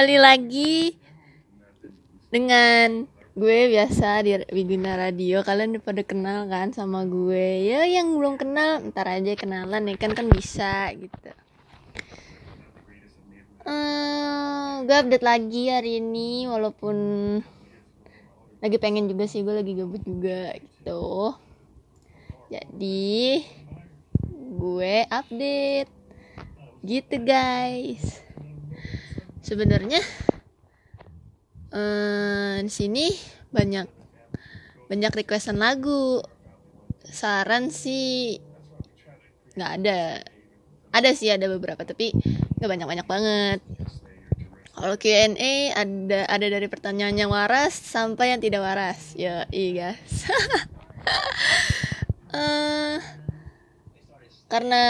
Kembali lagi dengan gue biasa di Widina Radio. Kalian udah pada kenal kan sama gue? Ya yang belum kenal ntar aja kenalan ya kan kan bisa gitu. Eh, gue update lagi hari ini walaupun lagi pengen juga sih gue lagi gabut juga gitu. Jadi gue update gitu guys sebenarnya eh di sini banyak banyak requestan lagu. Saran sih nggak ada. Ada sih ada beberapa tapi nggak banyak banyak banget. Kalau Q&A ada ada dari pertanyaan yang waras sampai yang tidak waras. Ya iya guys. Eh, karena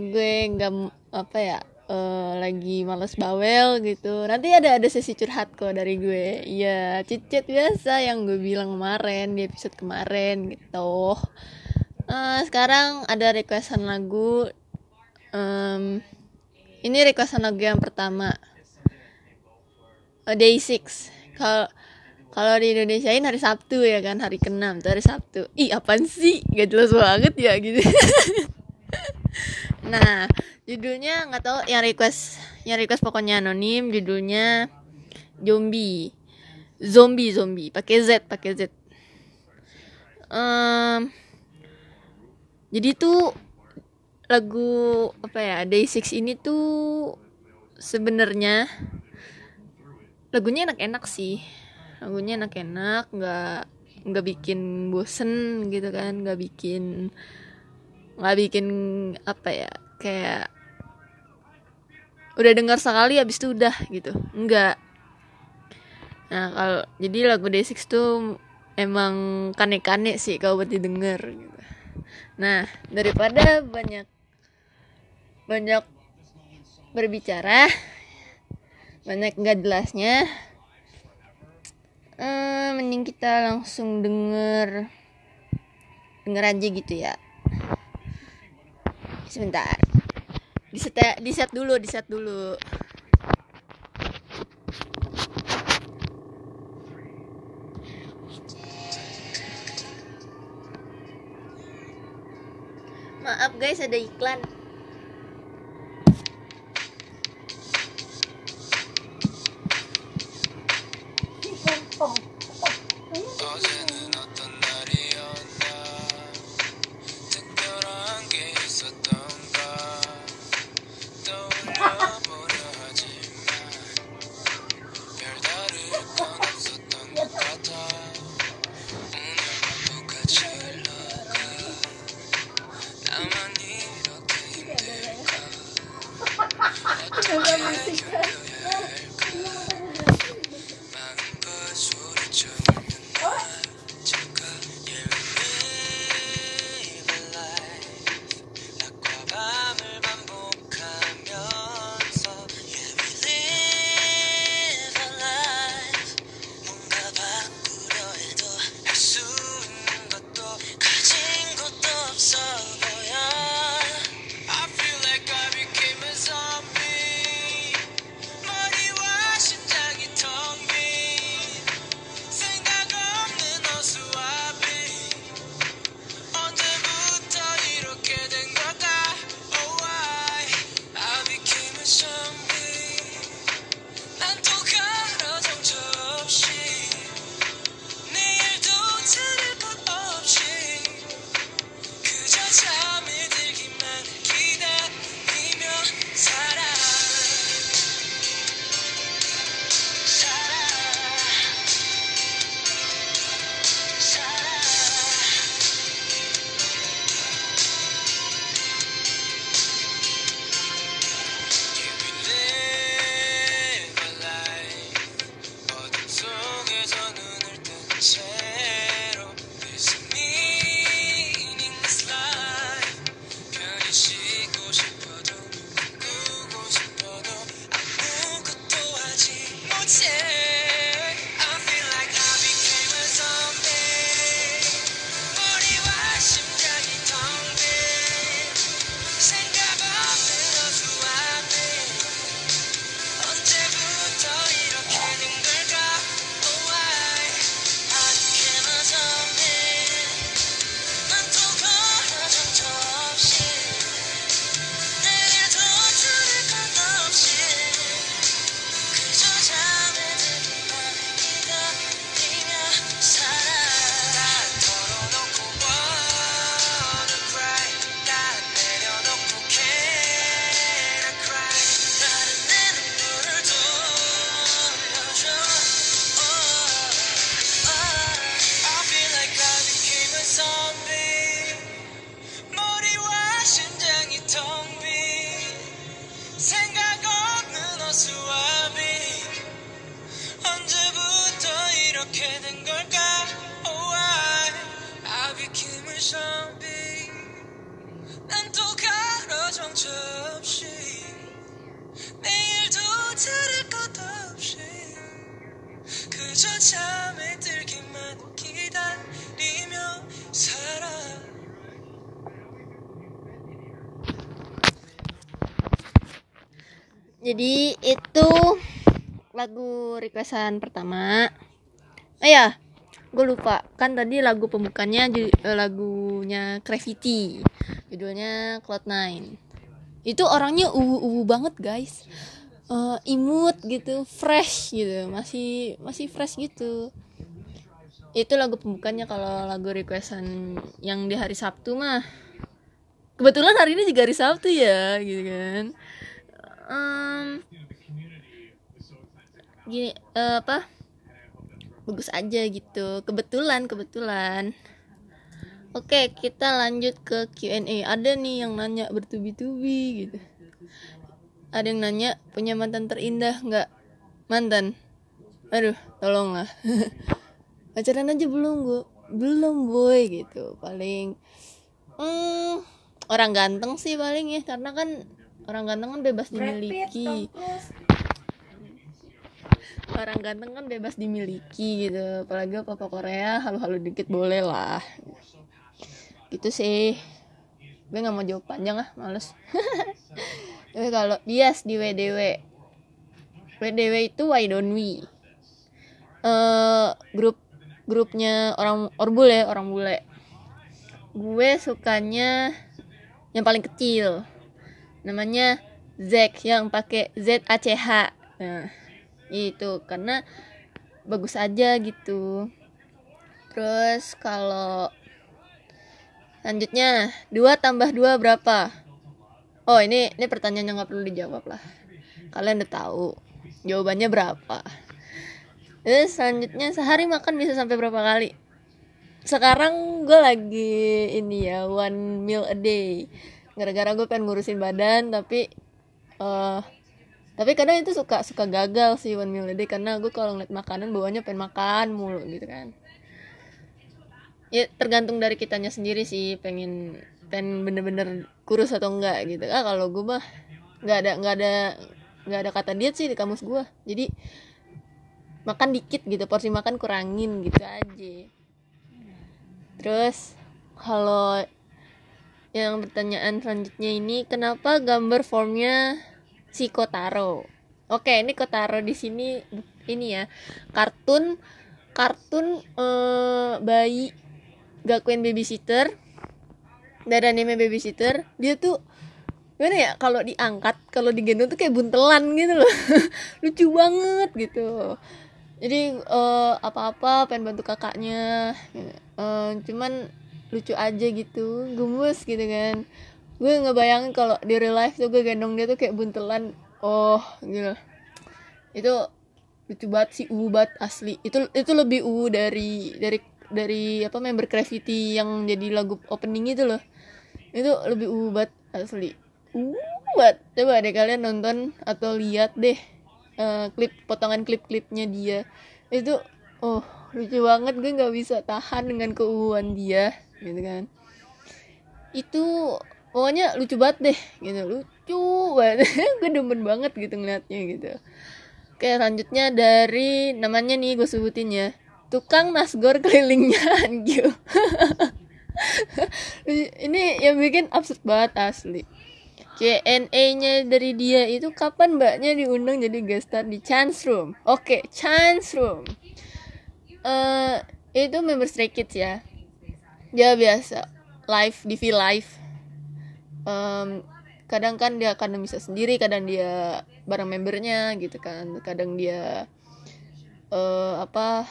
gue nggak apa ya eh, lagi males bawel gitu. Nanti ada ada sesi curhat kok dari gue. Ya cicit biasa yang gue bilang kemarin di episode kemarin gitu. Eh, sekarang ada requestan lagu. Em, ini requestan lagu yang pertama. Eh, Day 6 kalau kalau di Indonesia ini hari Sabtu ya kan hari ke-6 tuh hari Sabtu. Ih apaan sih? Gak jelas banget ya gitu nah judulnya nggak tahu yang request yang request pokoknya anonim judulnya zombie. Zombie zombie pakai Z pakai Z. Em, jadi tuh lagu apa ya Day 6 ini tuh sebenarnya lagunya enak-enak sih. Lagunya enak-enak nggak nggak bikin bosen gitu kan nggak bikin nggak bikin apa ya kayak udah dengar sekali habis itu udah gitu. Enggak nah kalau jadi lagu Day6 tuh emang kane-kane sih kalau buat didengar gitu. nah daripada banyak banyak berbicara banyak nggak jelasnya eh, mending kita langsung denger denger aja gitu ya sebentar. Di set ya, di set dulu di set dulu. Maaf guys ada iklan. Iklan pom, pom. Oh, requestan pertama. Oh ya, gue lupa kan tadi lagu pembukanya eh, lagunya Gravity, judulnya Cloud9. Itu orangnya uwu-uwu banget guys, Eh, imut gitu, fresh gitu, masih masih fresh gitu. Itu lagu pembukanya kalau lagu requestan yang di hari Sabtu mah. Kebetulan hari ini juga hari Sabtu ya, gitu kan em, gini eh, apa? Bagus aja gitu. Kebetulan kebetulan. Oke kita lanjut ke Q&A ada nih yang nanya bertubi-tubi gitu. Ada yang nanya punya mantan terindah nggak? Mantan. Aduh tolonglah. Pacaran aja belum gue belum boy gitu. Paling hmm, orang ganteng sih paling ya. Karena kan orang ganteng kan bebas dimiliki orang ganteng kan bebas dimiliki gitu. Apalagi papa Korea halu-halu dikit boleh lah. Gitu sih. Gue nggak mau jawab panjang ah males. Tapi kalau bias di WDW WDW itu why don't we eh grup grupnya orang orbul ya orang bule. Gue sukanya yang paling kecil. Namanya Zack yang pakai Z A C H. Nah itu karena bagus aja gitu. Terus kalau selanjutnya dua tambah dua berapa? Oh ini ini pertanyaan yang nggak perlu dijawab lah. Kalian udah tahu jawabannya berapa. Terus selanjutnya sehari makan bisa sampai berapa kali? Sekarang gue lagi ini ya one meal a day. Gara-gara gue pengen ngurusin badan tapi eh tapi kadang itu suka suka gagal sih one meal a day karena gue kalau ngeliat makanan bawahnya pengen makan mulu gitu kan. Ya tergantung dari kitanya sendiri sih pengen pengen bener-bener kurus atau enggak gitu. Ah kalau gue mah nggak ada nggak ada nggak ada kata diet sih di kamus gue jadi makan dikit gitu porsi makan kurangin gitu aja. Terus kalau yang pertanyaan selanjutnya ini kenapa gambar formnya si Kotaro. Oke ini Kotaro di sini ini ya. Kartun kartun eh, bayi Gakuen babysitter. Dari anime babysitter. Dia tuh gimana ya kalau diangkat kalau digendong tuh kayak buntelan gitu loh. Lucu banget gitu. Jadi eh, apa-apa pengen bantu kakaknya. Eh, cuman lucu aja gitu. Gemes gitu kan gue ngebayangin kalau di real life tuh gue gendong dia tuh kayak buntelan oh gitu. Itu lucu banget sih uwu banget asli. Itu itu lebih uwu dari dari dari apa member Gravity yang jadi lagu opening itu loh. Itu lebih uwu banget asli. Uwu banget. Coba deh kalian nonton atau lihat deh eh, klip potongan klip-klipnya dia. Itu oh lucu banget. Gue nggak bisa tahan dengan keuuan dia gitu kan. Itu pokoknya lucu banget deh gitu. Lucu banget. Gue demen banget gitu ngeliatnya gitu. Oke selanjutnya dari namanya nih gue sebutin ya. Tukang nasgor kelilingnya Hangyu ini yang bikin absurd banget asli. CNA nya dari dia itu kapan mbaknya diundang jadi guest star di Chance Room? Oke Chance Room. Eh itu member Stray Kids ya. Dia biasa live di V live Em, kadang kan dia kadang bisa sendiri kadang dia bareng membernya gitu kan. Kadang dia eh apa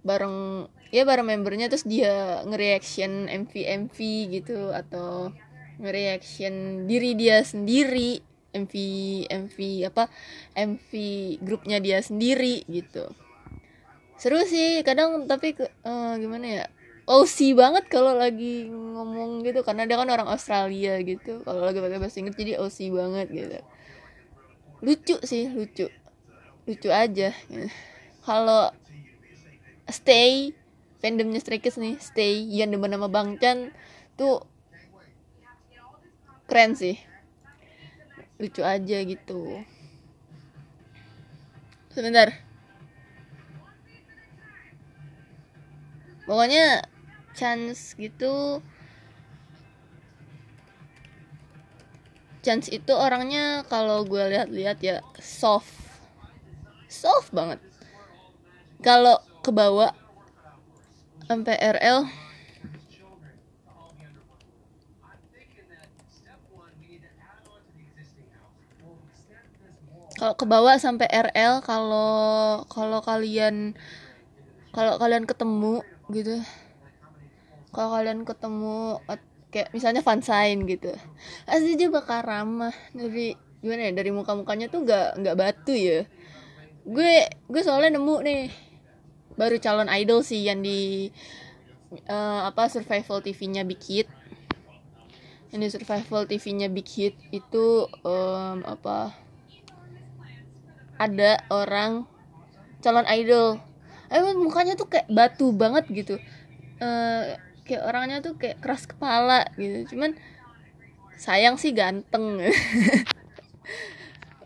bareng ya bareng membernya terus dia nge-reaction MV MV gitu atau nge-reaction diri dia sendiri MV MV apa MV grupnya dia sendiri gitu. Seru sih kadang tapi eh, gimana ya OC banget kalau lagi ngomong gitu karena dia kan orang Australia gitu. Kalau lagi pakai bahasa Inggris jadi OC banget gitu. Lucu sih lucu. Lucu aja. Kalau Stay fandomnya Stray Kids nih. Stay yang demen nama Bang Chan tuh keren sih. Lucu aja gitu. Sebentar. Pokoknya chance gitu. Chance itu orangnya kalau gue lihat-lihat ya soft. Soft banget. Kalau kebawa sampai RL kalau ke bawah sampai RL kalau kalau kalian kalau kalian ketemu gitu kalau kalian ketemu kayak misalnya fansign gitu. Asli dia bakal ramah. Dari gimana ya dari muka mukanya tuh nggak nggak batu ya. Gue gue soalnya nemu nih baru calon idol sih yang di uh, apa survival TV-nya Big Hit. Di survival TV-nya Big Hit itu um, apa ada orang calon idol. Emang mukanya tuh kayak batu banget gitu. Uh, kayak orangnya tuh kayak keras kepala gitu. Cuman sayang sih ganteng.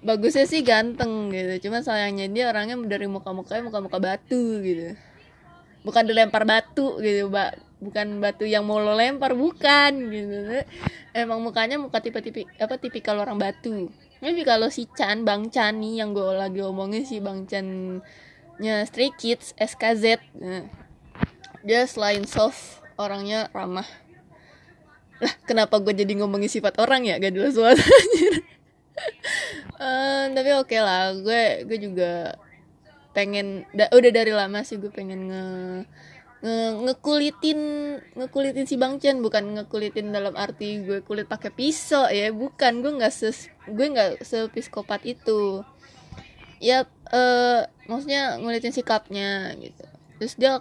Bagusnya sih ganteng gitu. Cuman sayangnya dia orangnya dari muka mukanya muka muka batu gitu. Bukan dilempar batu gitu mbak bukan batu yang mau lo lempar bukan gitu. Emang mukanya muka tipe tipe apa tipikal orang batu. Tapi kalau si Chan Bang Chan nih yang gue lagi omongin si Bang Chan nya Stray Kids SKZ nah, dia selain soft orangnya ramah. Lah kenapa gue jadi ngomongin sifat orang ya? Gak jelas banget uh, tapi oke okay lah gue gue juga pengen da, udah dari lama sih gue pengen nge nge ngekulitin ngekulitin si Bang Chen bukan ngekulitin dalam arti gue kulit pakai pisau ya bukan. Gue nggak ses gue nggak sepiskopat itu. Ya uh, maksudnya ngulitin sikapnya gitu. Terus dia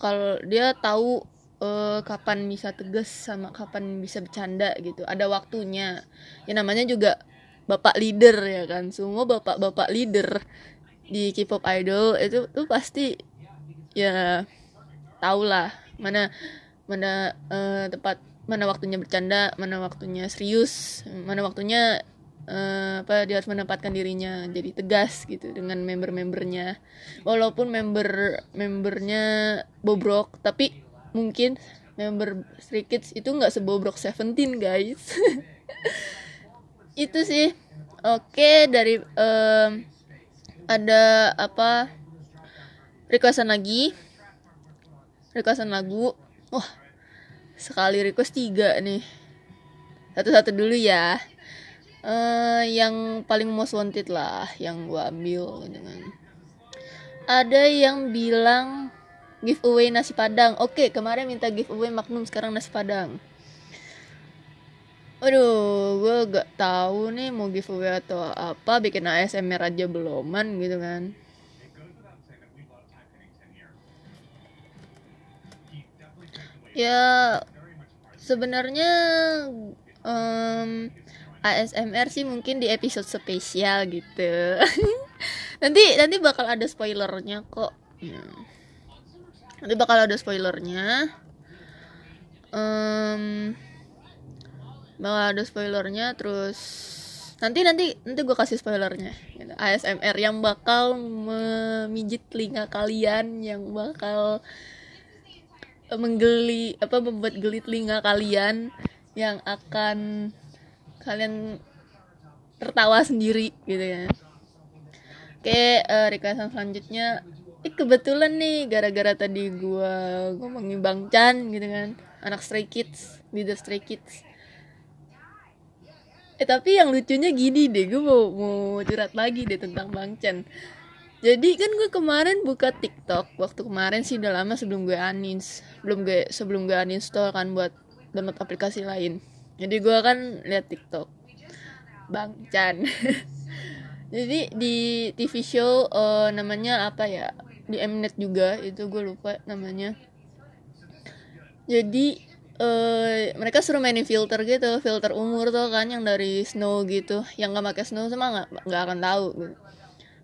kalau dia tahu uh, kapan bisa tegas sama kapan bisa bercanda gitu. Ada waktunya. Ya namanya juga bapak leader ya kan? Semua bapak-bapak leader di K-pop idol itu tuh pasti ya tau lah mana mana uh, tepat mana waktunya bercanda mana waktunya serius mana waktunya uh, apa dia harus menempatkan dirinya jadi tegas gitu dengan member-membernya. Walaupun member membernya bobrok tapi mungkin member Stray Kids itu nggak sebobrok Seventeen guys. Itu sih. Oke dari um, ada apa? Requestan lagi. Requestan lagu. Wah sekali request tiga nih. Satu-satu dulu ya. Uh, yang paling most wanted lah yang gua ambil dengan ada yang bilang giveaway nasi padang oke kemarin minta giveaway magnum sekarang nasi padang Aduh, gue gak tahu nih mau giveaway atau apa, bikin ASMR aja beloman gitu kan. ya sebenarnya um, ASMR sih mungkin di episode spesial gitu nanti nanti bakal ada spoilernya kok ya. Nanti bakal ada spoilernya. Um, bakal ada spoilernya terus nanti nanti nanti gue kasih spoilernya. Gitu. ASMR yang bakal memijit telinga kalian yang bakal menggeli apa membuat geli telinga kalian yang akan kalian tertawa sendiri gitu ya. Oke uh, requestan selanjutnya eh, kebetulan nih gara-gara tadi gua ngomongin Bang Chan gitu kan. Anak Stray Kids leader Stray Kids. Eh tapi yang lucunya gini deh gue mau mau curhat lagi deh tentang Bang Chan. Jadi kan gue kemarin buka TikTok waktu kemarin sih udah lama sebelum gue anins belum gue sebelum gue uninstall kan buat download aplikasi lain. Jadi gue kan lihat TikTok. Bang Chan. Jadi di TV show uh, namanya apa ya di Mnet juga itu gue lupa namanya. Jadi uh, mereka suruh mainin filter gitu filter umur tuh kan yang dari snow gitu. Yang gak pakai snow sama nggak nggak akan tahu gitu.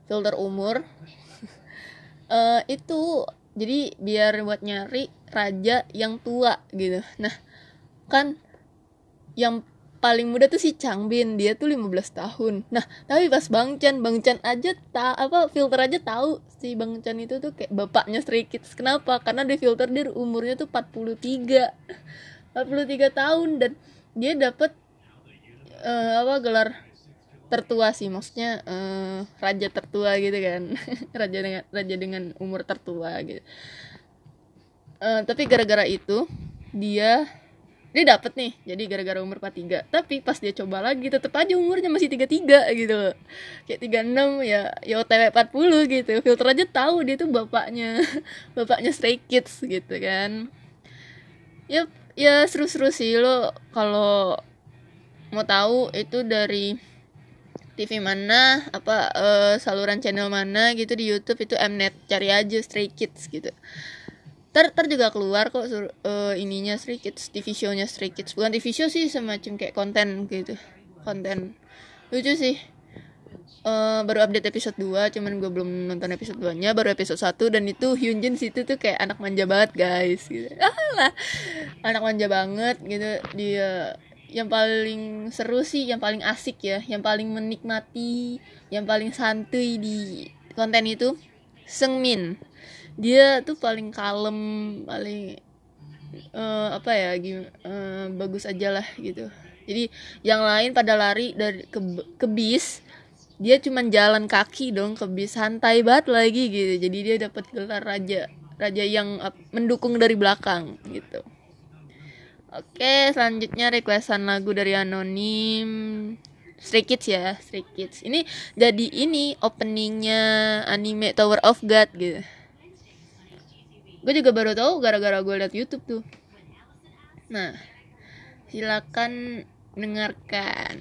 Filter umur. Uh, itu jadi biar buat nyari raja yang tua gitu. Nah kan yang paling muda tuh si Changbin dia tuh 15 tahun. Nah tapi pas Bang Chan Bang Chan aja tak apa filter aja tahu si Bang Chan itu tuh kayak bapaknya Stray kenapa? Karena di filter dia umurnya tuh 43 43 tahun dan dia dapat eh, apa gelar tertua sih. Maksudnya eh, raja tertua gitu kan. Raja dengan raja dengan umur tertua gitu. Eh, tapi gara-gara itu dia dia dapet nih jadi gara-gara umur 43 tapi pas dia coba lagi tetep aja umurnya masih 33 gitu kayak 36 ya ya OTW 40 gitu. Filter aja tahu dia tuh bapaknya bapaknya Stray Kids gitu kan. Ya ya seru-seru sih lo kalau mau tahu itu dari TV mana apa eh, saluran channel mana gitu di YouTube itu Mnet cari aja Stray Kids gitu ter ter juga keluar kok sur- eh, ininya Stray Kids TV show-nya Stray bukan TV show sih semacam kayak konten gitu. Konten. Lucu sih. Eh, baru update episode 2 cuman gue belum nonton episode 2 nya baru episode 1 dan itu Hyunjin situ tuh kayak anak manja banget guys gitu. Alah, anak manja banget gitu. Dia yang paling seru sih yang paling asik ya yang paling menikmati yang paling santuy di konten itu Seungmin dia tuh paling kalem paling eh, apa ya gim- eh, bagus aja lah gitu. Jadi yang lain pada lari dari ke, ke bis dia cuman jalan kaki dong ke bis santai banget lagi gitu. Jadi dia dapat gelar raja raja yang ap- mendukung dari belakang gitu. Oke selanjutnya requestan lagu dari anonim. Stray Kids ya Stray Kids. Ini jadi ini openingnya anime Tower of God gitu gue juga baru tahu gara-gara gue liat YouTube tuh. Nah silakan dengarkan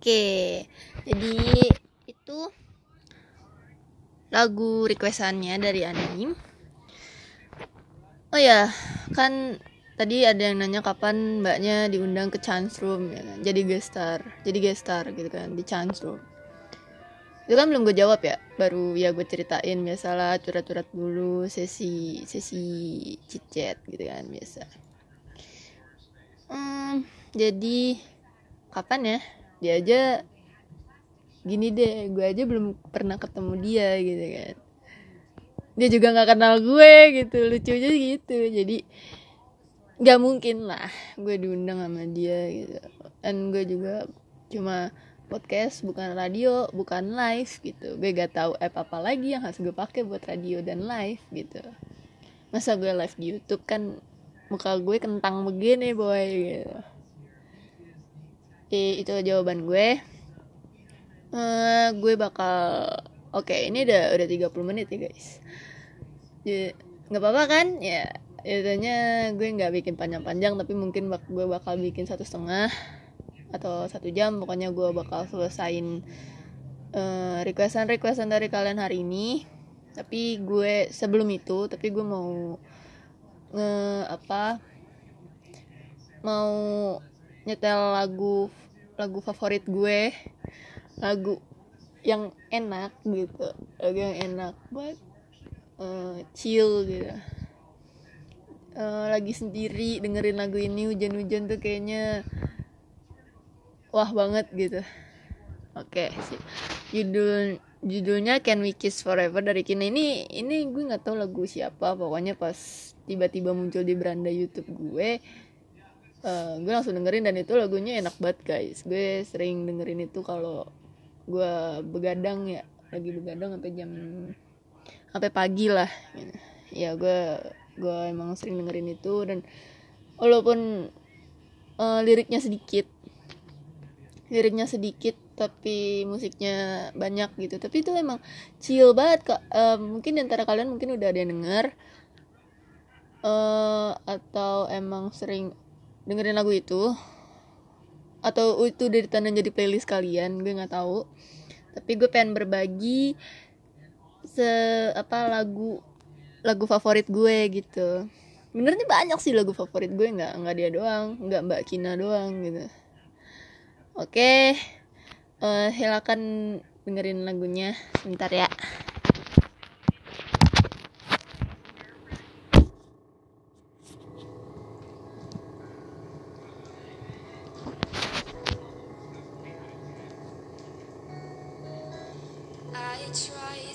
Oke, jadi itu lagu requestannya dari Anim. Oh ya, kan tadi ada yang nanya kapan mbaknya diundang ke Chance Room ya kan? Jadi guest jadi guest gitu kan di Chance Room. Itu kan belum gue jawab ya, baru ya gue ceritain biasalah curhat-curhat dulu sesi sesi chit chat gitu kan biasa. Hmm, jadi kapan ya? Dia aja gini deh, gue aja belum pernah ketemu dia gitu kan. Dia juga nggak kenal gue gitu, lucunya gitu. Jadi nggak mungkin lah gue diundang sama dia gitu. Dan gue juga cuma podcast bukan radio bukan live gitu gue gak tahu app apa lagi yang harus gue pakai buat radio dan live gitu masa gue live di YouTube kan muka gue kentang begini boy gitu Eh, itu jawaban gue. Eh, gue bakal oke ini udah udah 30 menit ya guys. Nggak apa-apa kan? Ya intinya gue nggak bikin panjang-panjang tapi mungkin bak gue bakal bikin satu setengah atau satu jam. Pokoknya gue bakal selesain eh, requestan-requestan dari kalian hari ini. Tapi gue sebelum itu tapi gue mau nge apa mau nyetel lagu lagu favorit gue lagu yang enak gitu lagu yang enak buat eh, chill gitu. Eh, lagi sendiri dengerin lagu ini hujan-hujan tuh kayaknya wah banget gitu. Oke sih judul judulnya Can We Kiss Forever dari Kina ini ini gue nggak tahu lagu siapa. Pokoknya pas tiba-tiba muncul di beranda YouTube gue eh, gue langsung dengerin dan itu lagunya enak banget guys. Gue sering dengerin itu kalau gue begadang ya. Lagi begadang sampai jam sampai pagi lah. Ya gue gue emang sering dengerin itu dan walaupun eh, liriknya sedikit liriknya sedikit tapi musiknya banyak gitu. Tapi itu emang chill banget kak. Eh, mungkin di antara kalian mungkin udah ada yang denger eh atau emang sering dengerin lagu itu. Atau itu dari tanda jadi playlist kalian gue nggak tahu. Tapi gue pengen berbagi se apa lagu lagu favorit gue gitu. Benernya banyak sih lagu favorit gue nggak nggak dia doang nggak mbak Kina doang gitu. Oke eh silakan dengerin lagunya bentar ya I try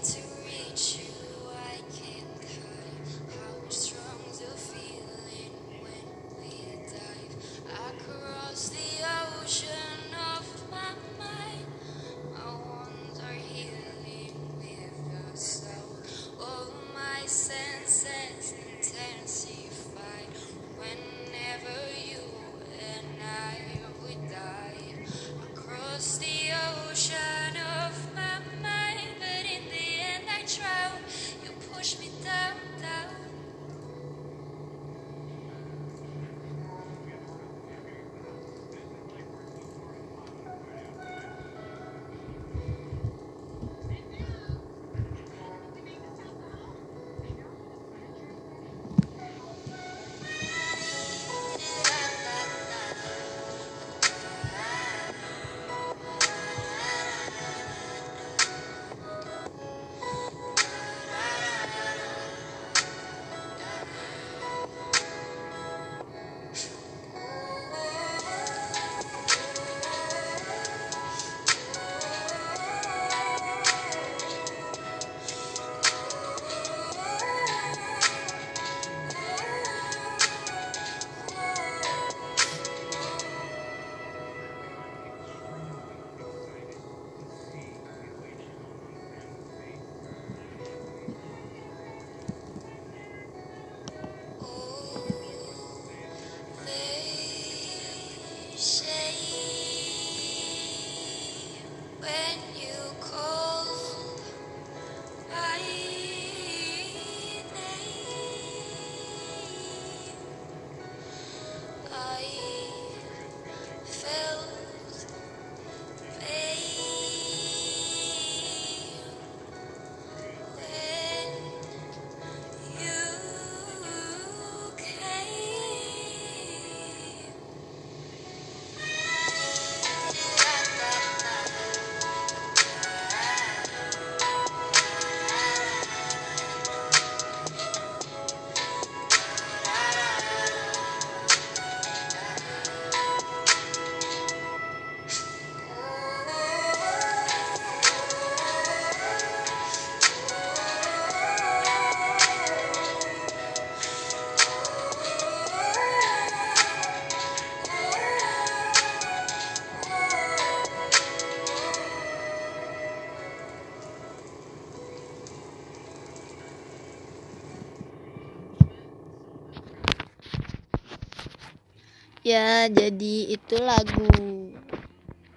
ya jadi itu lagu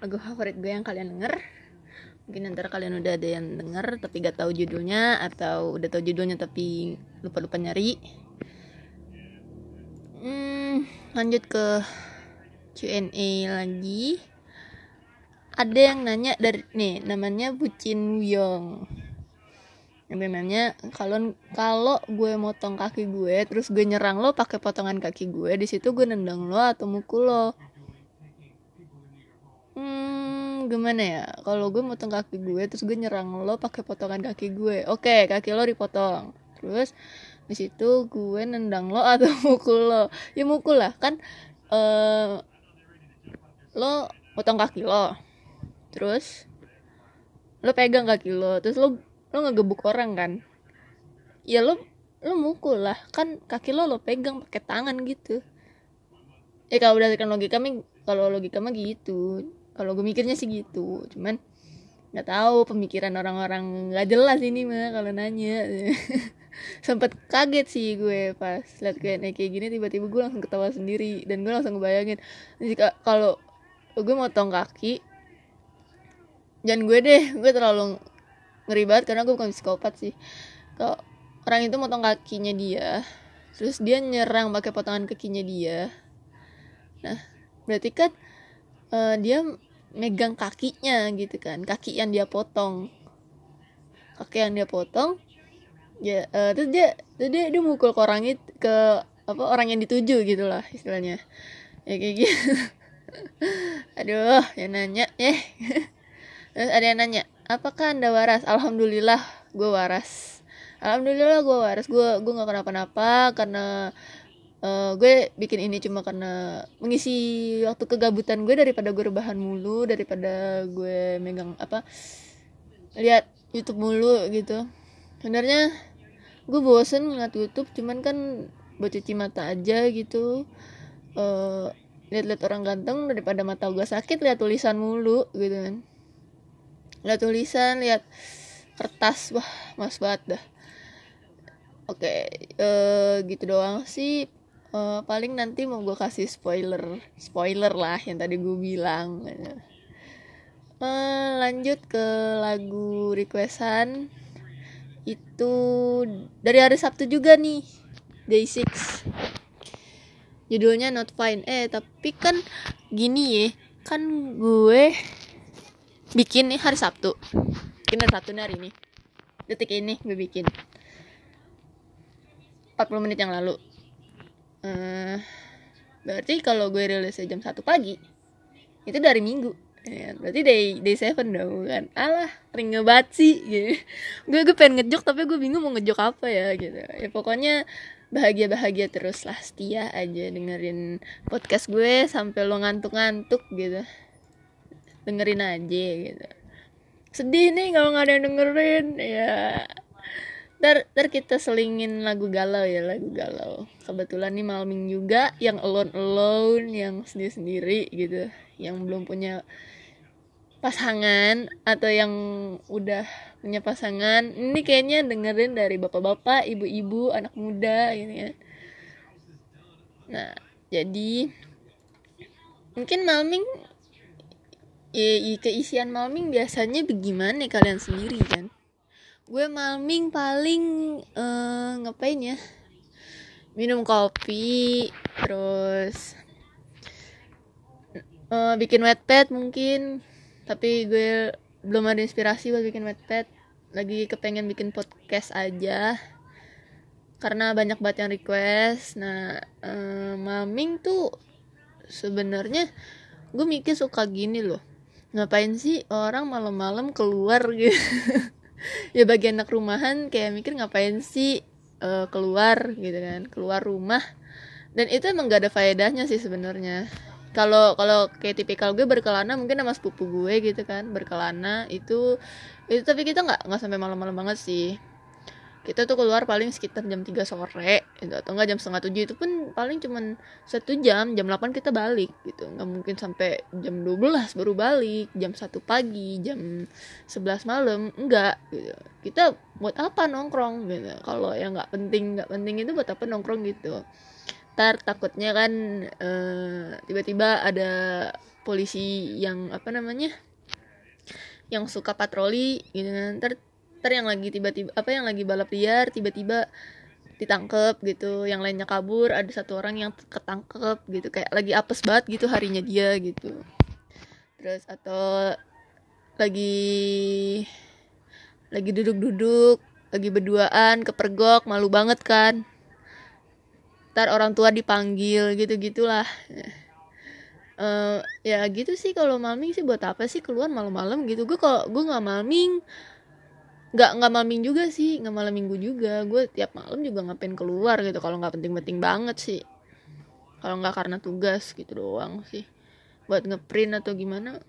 lagu favorit gue yang kalian denger. Mungkin ntar kalian udah ada yang denger tapi gak tahu judulnya atau udah tahu judulnya tapi lupa lupa nyari. Hmm, lanjut ke Q&A lagi. Ada yang nanya dari nih namanya Bucin Wuyong nanya kalau kalau gue motong kaki gue terus gue nyerang lo pakai potongan kaki gue di situ gue nendang lo atau mukul lo. Hmm gimana ya? Kalau gue motong kaki gue terus gue nyerang lo pakai potongan kaki gue. Oke kaki lo dipotong. Terus di situ gue nendang lo atau mukul lo. Ya mukul lah. Kan uh, lo potong kaki lo. Terus lo pegang kaki lo. Terus lo lo ngegebuk orang kan? Ya lo lo mukul lah. Kan kaki lo lo pegang pakai tangan gitu. Ya kalau berdasarkan logika mi kalau logika mah gitu. Kalau gue mikirnya sih gitu. Cuman nggak tahu pemikiran orang-orang nggak jelas ini mah kalau nanya. Sempet kaget sih gue pas liat kayak kayak gini tiba-tiba gue langsung ketawa sendiri. Dan gue langsung ngebayangin jika kalau gue motong kaki jangan gue deh. Gue terlalu ngeri banget karena gue bukan psikopat sih. Kalau orang itu motong kakinya dia terus dia nyerang pakai potongan kakinya dia. Nah berarti kan uh, dia megang kakinya gitu kan kaki yang dia potong. Kaki yang dia potong ya uh, terus dia terus dia dia mukul ke orang itu ke apa orang yang dituju gitu lah istilahnya. Ya kayak gitu. Aduh yang nanya eh. Terus ada yang nanya apakah anda waras? Alhamdulillah gue waras. Alhamdulillah gue waras. Gue gue nggak kenapa-napa karena uh, gue bikin ini cuma karena mengisi waktu kegabutan gue daripada gue rebahan mulu daripada gue megang apa lihat YouTube mulu gitu. Sebenarnya gue bosen ngeliat YouTube cuman kan buat cuci mata aja gitu. Uh, lihat-lihat orang ganteng daripada mata gue sakit lihat tulisan mulu gitu kan lihat tulisan lihat kertas. Wah mas banget dah. Oke okay, uh, gitu doang sih. Uh, paling nanti mau gue kasih spoiler. Spoiler lah yang tadi gue bilang. Uh, lanjut ke lagu requestan. Itu dari hari Sabtu juga nih day 6 judulnya not fine. Eh tapi kan gini ya kan gue bikin nih hari Sabtu. Bikin hari Sabtu nih hari ini. Detik ini gue bikin. 40 menit yang lalu. Uh, berarti kalau gue rilis jam 1 pagi itu dari minggu. Ya, berarti day day seven dong kan? Alah ring ngebat sih. Gitu. gue gue pengen ngejok tapi gue bingung mau ngejok apa ya gitu. Ya pokoknya bahagia bahagia terus lah setia aja dengerin podcast gue sampai lo ngantuk ngantuk gitu dengerin aja gitu. Sedih nih kalau nggak ada yang dengerin ya. Ntar, ntar kita selingin lagu galau ya lagu galau. Kebetulan nih Malming juga yang alone alone yang sendiri sendiri gitu. Yang belum punya pasangan atau yang udah punya pasangan. Ini kayaknya dengerin dari bapak-bapak ibu-ibu anak muda gitu ya. Nah jadi mungkin Malming ya, keisian malming biasanya bagaimana kalian sendiri kan? Gue malming paling uh, ngapain ya? Minum kopi terus uh, bikin wetpad mungkin. Tapi gue belum ada inspirasi buat bikin wetpad lagi kepengen bikin podcast aja. Karena banyak banget yang request. Nah uh, malming tuh sebenarnya gue mikir suka gini loh ngapain sih orang malam-malam keluar gitu? Ya bagi anak rumahan kayak mikir ngapain sih uh, keluar gitu kan keluar rumah. Dan itu emang gak ada faedahnya sih sebenarnya. Kalau kalau kayak tipikal gue berkelana mungkin sama sepupu gue gitu kan berkelana itu itu tapi kita nggak nggak sampai malam-malam banget sih kita tuh keluar paling sekitar jam 3 sore gitu atau enggak jam setengah tujuh. Itu pun paling cuman satu jam jam 8 kita balik gitu. Nggak mungkin sampai jam 12 baru balik jam satu pagi jam 11 malam enggak gitu. Kita buat apa nongkrong gitu. Kalau yang nggak penting nggak penting itu buat apa nongkrong gitu. Ntar takutnya kan eh, tiba-tiba ada polisi yang apa namanya yang suka patroli gitu. Ntar ntar yang lagi tiba-tiba apa yang lagi balap liar tiba-tiba ditangkep gitu. Yang lainnya kabur ada satu orang yang ketangkep gitu. Kayak lagi apes banget gitu harinya dia gitu. Terus atau lagi lagi duduk-duduk lagi berduaan kepergok malu banget kan. Ntar orang tua dipanggil gitu gitulah uh, ya gitu sih kalau malming sih. Buat apa sih keluar malam-malam gitu? Gue kalau gue nggak malming nggak nggak malming juga sih nggak malam minggu juga. Gue tiap malam juga ngapain keluar gitu. Kalau nggak penting-penting banget sih. Kalau nggak karena tugas gitu doang sih. Buat ngeprint atau gimana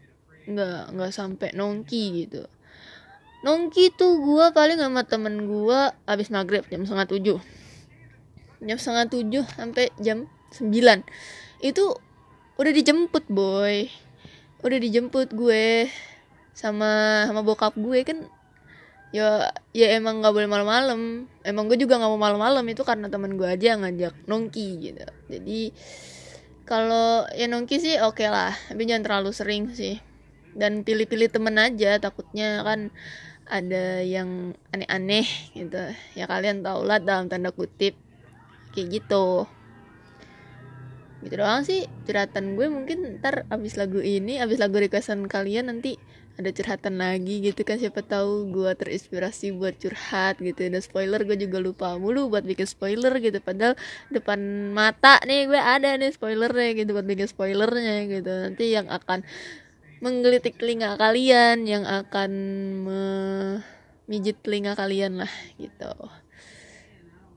nggak nggak sampai nongki gitu. Nongki tuh gue paling sama temen gue abis maghrib jam setengah tujuh. Jam setengah tujuh sampai jam sembilan. Itu udah dijemput boy. Udah dijemput gue sama sama bokap gue kan ya ya emang nggak boleh malam-malam. Emang gue juga nggak mau malam-malam. Itu karena temen gue aja ngajak nongki gitu. Jadi kalau ya nongki sih oke okay lah. Tapi jangan terlalu sering sih. Dan pilih-pilih temen aja takutnya kan ada yang aneh-aneh gitu. Ya kalian tau lah dalam tanda kutip. Kayak gitu. Gitu doang sih. Curhatan gue mungkin ntar abis lagu ini abis lagu requestan kalian nanti ada curhatan lagi gitu kan siapa tahu gue terinspirasi buat curhat gitu. Dan spoiler gue juga lupa mulu buat bikin spoiler gitu. Padahal depan mata nih gue ada nih spoilernya gitu buat bikin spoilernya gitu. Nanti yang akan menggelitik telinga kalian yang akan memijit telinga kalian lah gitu.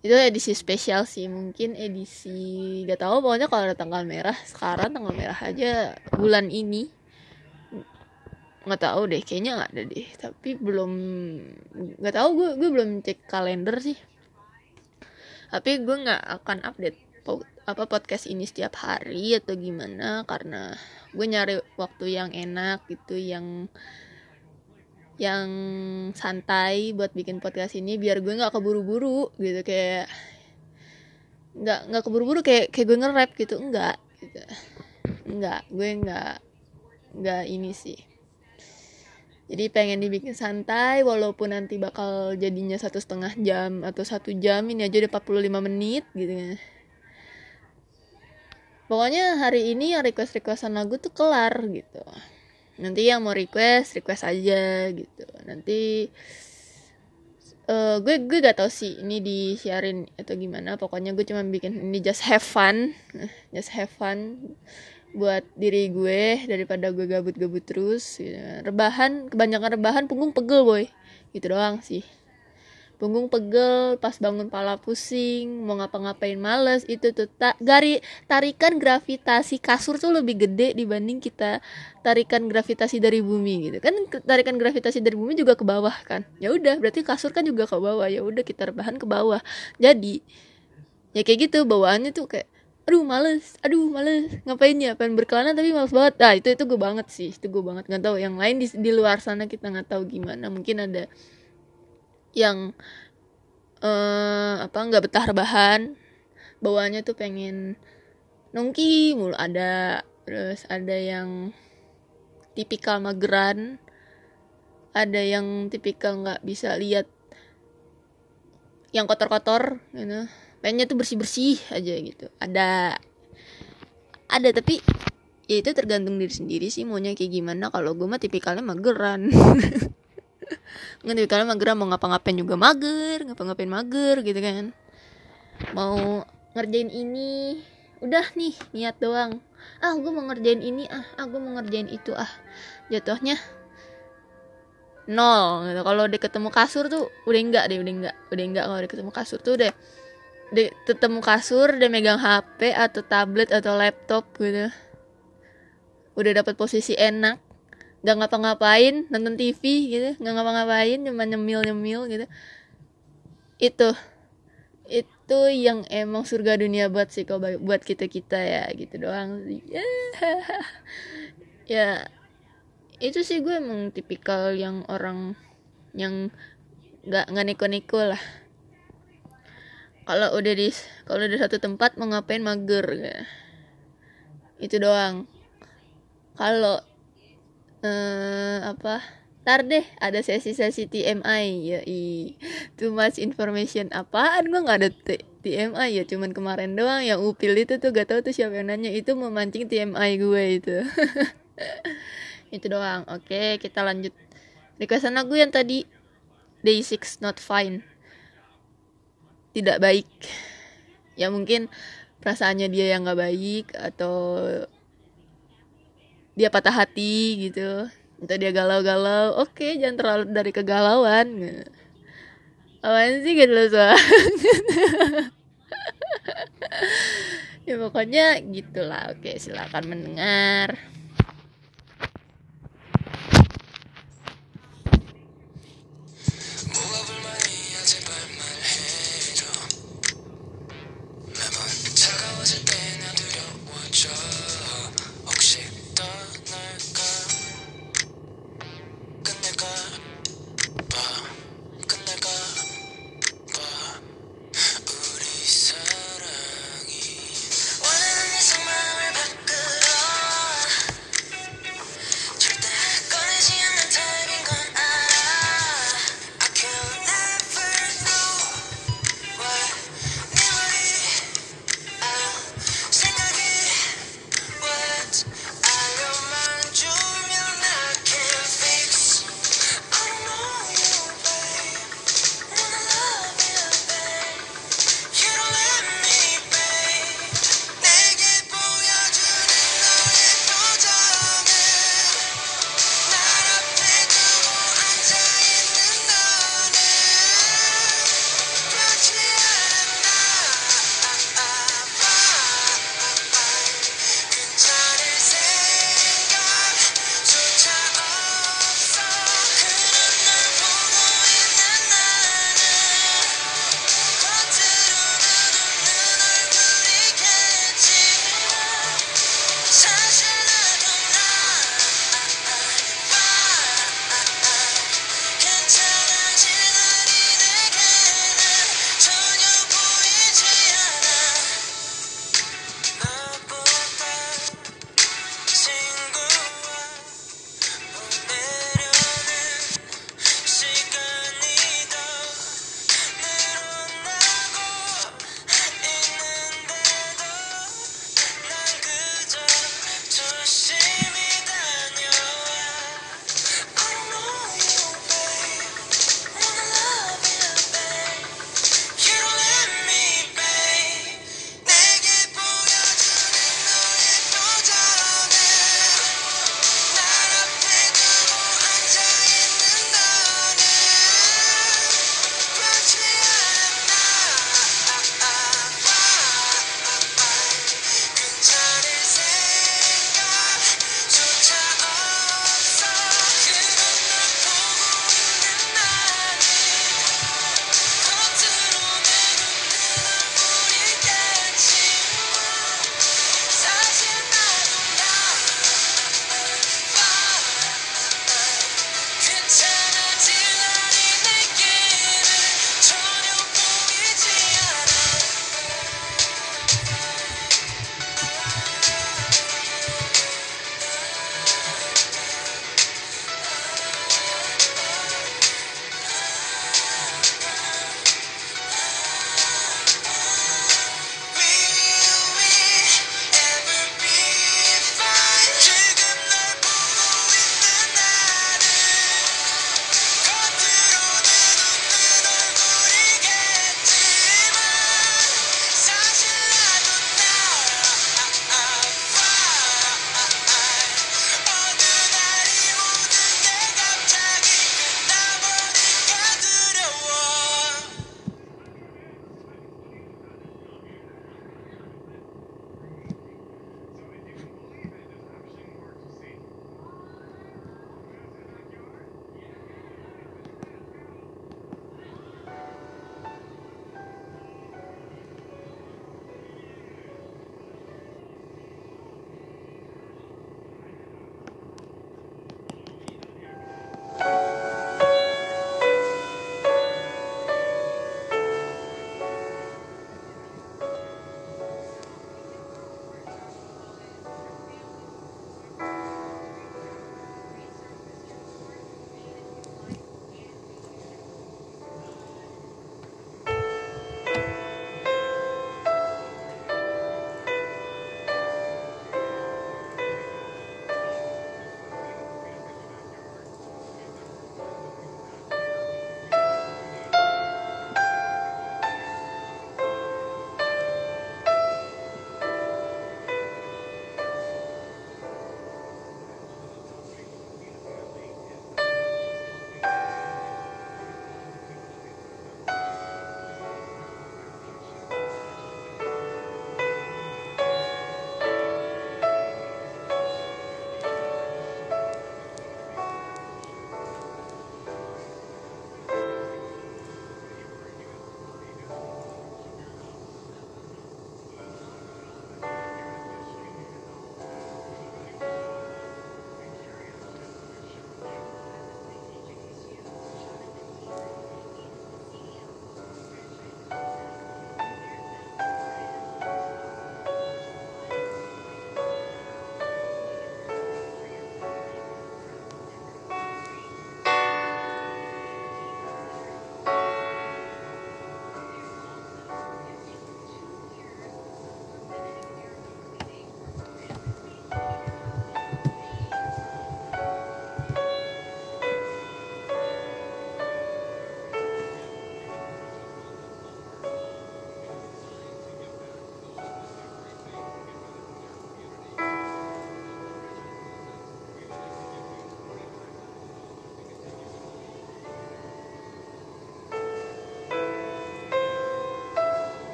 Itu edisi spesial sih mungkin edisi gak tahu pokoknya kalau ada tanggal merah sekarang tanggal merah aja bulan ini nggak tahu deh kayaknya nggak ada deh. Tapi belum nggak tahu gue gue belum cek kalender sih. Tapi gue nggak akan update apa podcast ini setiap hari atau gimana karena gue nyari waktu yang enak gitu yang yang santai buat bikin podcast ini biar gue nggak keburu-buru gitu kayak nggak nggak keburu-buru kayak kayak gue nge-rap gitu enggak gitu. Enggak gue nggak nggak ini sih jadi pengen dibikin santai walaupun nanti bakal jadinya satu setengah jam atau satu jam ini aja udah 45 menit gitu ya. Pokoknya hari ini yang request requestan lagu tuh kelar gitu. Nanti yang mau request request aja gitu. Nanti uh, gue gue gak tau sih ini disiarin atau gimana. Pokoknya gue cuma bikin ini just have fun. Just have fun buat diri gue daripada gue gabut-gabut terus gitu. rebahan kebanyakan rebahan punggung pegel boy. Gitu doang sih. Punggung pegel pas bangun pala pusing mau ngapa-ngapain males itu tuh tak gari tarikan gravitasi kasur tuh lebih gede dibanding kita tarikan gravitasi dari bumi gitu. Kan tarikan gravitasi dari bumi juga ke bawah kan. Ya udah berarti kasur kan juga ke bawah. Ya udah kita rebahan ke bawah. Jadi ya kayak gitu bawaannya tuh kayak aduh males. Aduh males. Ngapain ya? Pengen berkelana tapi males banget. Nah itu itu gue banget sih. Itu gue banget. Nggak tahu. Yang lain di, di luar sana kita nggak tahu gimana. Mungkin ada yang uh, apa nggak betah rebahan. Bawaannya tuh pengen nongki mulu. Ada terus ada yang tipikal mageran. Ada yang tipikal nggak bisa lihat yang kotor-kotor gitu pengennya tuh bersih-bersih aja gitu. Ada ada tapi ya itu tergantung diri sendiri sih maunya kayak gimana. Kalau gue mah tipikalnya mageran. Nggak tapi kalian mager mau ngapa-ngapain juga mager ngapa-ngapain mager gitu kan. Mau ngerjain ini udah nih niat doang. Ah gue mau ngerjain ini ah ah gue mau ngerjain itu ah. Jatuhnya nol gitu. Kalau udah ketemu kasur tuh udah enggak deh udah enggak udah enggak. Kalau udah ketemu kasur tuh udah udah ketemu kasur udah megang HP atau tablet atau laptop gitu. Udah dapat posisi enak nggak ngapa-ngapain nonton TV gitu nggak ngapa-ngapain cuma nyemil nyemil gitu. Itu itu yang emang surga dunia buat sih kalau buat kita kita ya gitu doang sih. Ya itu sih gue emang tipikal yang orang yang nggak nggak neko-neko lah kalau udah di kalau udah satu tempat mau ngapain mager ya. itu doang. Kalau eh apa? Ntar deh ada sesi-sesi TMI ya too much information apaan? Gua nggak ada T- TMI ya. Cuman kemarin doang yang upil itu tuh gak tahu tuh siapa yang nanya. Itu memancing TMI gue itu. Itu doang. Oke kita lanjut. Requestan lagu yang tadi. Day 6 not fine tidak baik. Ya mungkin perasaannya dia yang nggak baik atau dia patah hati gitu. Atau dia galau-galau oke jangan terlalu dari kegalauan. Apaan sih gitu loh ya pokoknya gitulah. Oke silakan mendengar Shut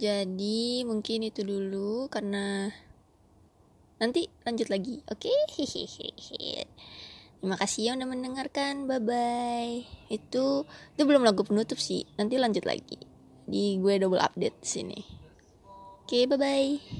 Jadi mungkin itu dulu karena nanti lanjut lagi. Oke. Hehehe. Terima kasih yang udah mendengarkan. Bye bye. Itu itu belum lagu penutup sih. Nanti lanjut lagi. Di gue double update sini. Oke, bye bye.